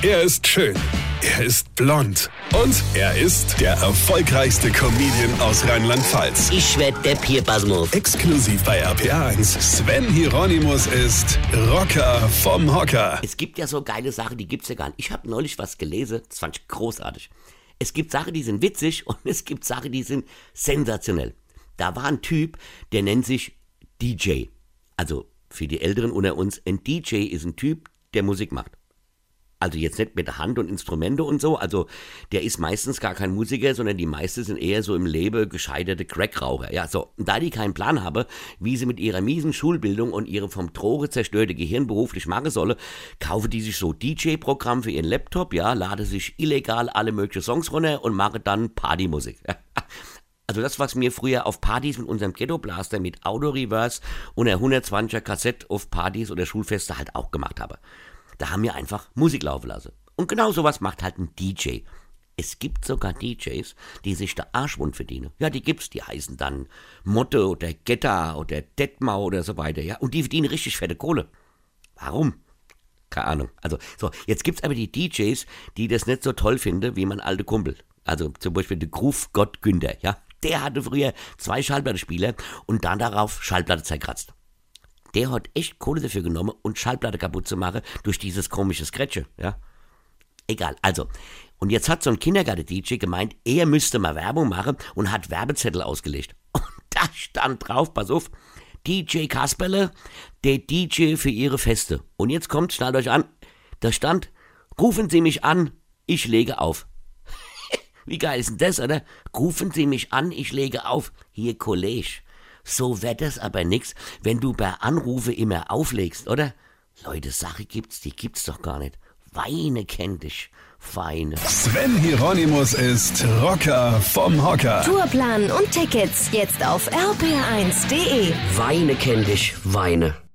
Er ist schön. Er ist blond. Und er ist der erfolgreichste Comedian aus Rheinland-Pfalz. Ich werd der Pierpasmus. Exklusiv bei RPA1. Sven Hieronymus ist Rocker vom Hocker. Es gibt ja so geile Sachen, die gibt's ja gar nicht. Ich habe neulich was gelesen, das fand ich großartig. Es gibt Sachen, die sind witzig und es gibt Sachen, die sind sensationell. Da war ein Typ, der nennt sich DJ. Also für die Älteren unter uns, ein DJ ist ein Typ, der Musik macht. Also jetzt nicht mit Hand und Instrumente und so, also der ist meistens gar kein Musiker, sondern die meisten sind eher so im Leben gescheiterte Crackraucher. Ja, so, und da die keinen Plan haben, wie sie mit ihrer miesen Schulbildung und ihrem vom Droge zerstörte Gehirn beruflich machen sollen, kaufen die sich so DJ-Programm für ihren Laptop, ja, laden sich illegal alle möglichen Songs runter und machen dann Partymusik. Also das, was mir früher auf Partys mit unserem Ghetto-Blaster mit Auto-Reverse und der 120er Kassette auf Partys oder Schulfeste halt auch gemacht habe. Da haben wir einfach Musik laufen lassen. Und genau sowas macht halt ein DJ. Es gibt sogar DJs, die sich der Arschwund verdienen. Ja, die gibt's, die heißen dann Motte oder Getta oder Detmau oder so weiter, ja. Und die verdienen richtig fette Kohle. Warum? Keine Ahnung. Also, so, jetzt gibt's aber die DJs, die das nicht so toll finden wie mein alter Kumpel. Also zum Beispiel der Groove Gott Günther, ja. Der hatte früher zwei Schallplattenspieler und dann darauf Schallplatte zerkratzt der hat echt Kohle dafür genommen, und Schallplatte kaputt zu machen durch dieses komische Scratche, ja. Egal, also. Und jetzt hat so ein Kindergarten-DJ gemeint, er müsste mal Werbung machen und hat Werbezettel ausgelegt. Und da stand drauf, pass auf, DJ Kasperle, der DJ für ihre Feste. Und jetzt kommt, schnallt euch an, da stand, rufen Sie mich an, ich lege auf. Wie geil ist denn das, oder? Rufen Sie mich an, ich lege auf. Hier, College. So wird es aber nix, wenn du bei Anrufe immer auflegst, oder? Leute, Sache gibt's, die gibt's doch gar nicht. Weine kennt dich. Feine. Sven Hieronymus ist Rocker vom Hocker. Tourplan und Tickets jetzt auf rpr1.de. Weine kennt dich. Weine.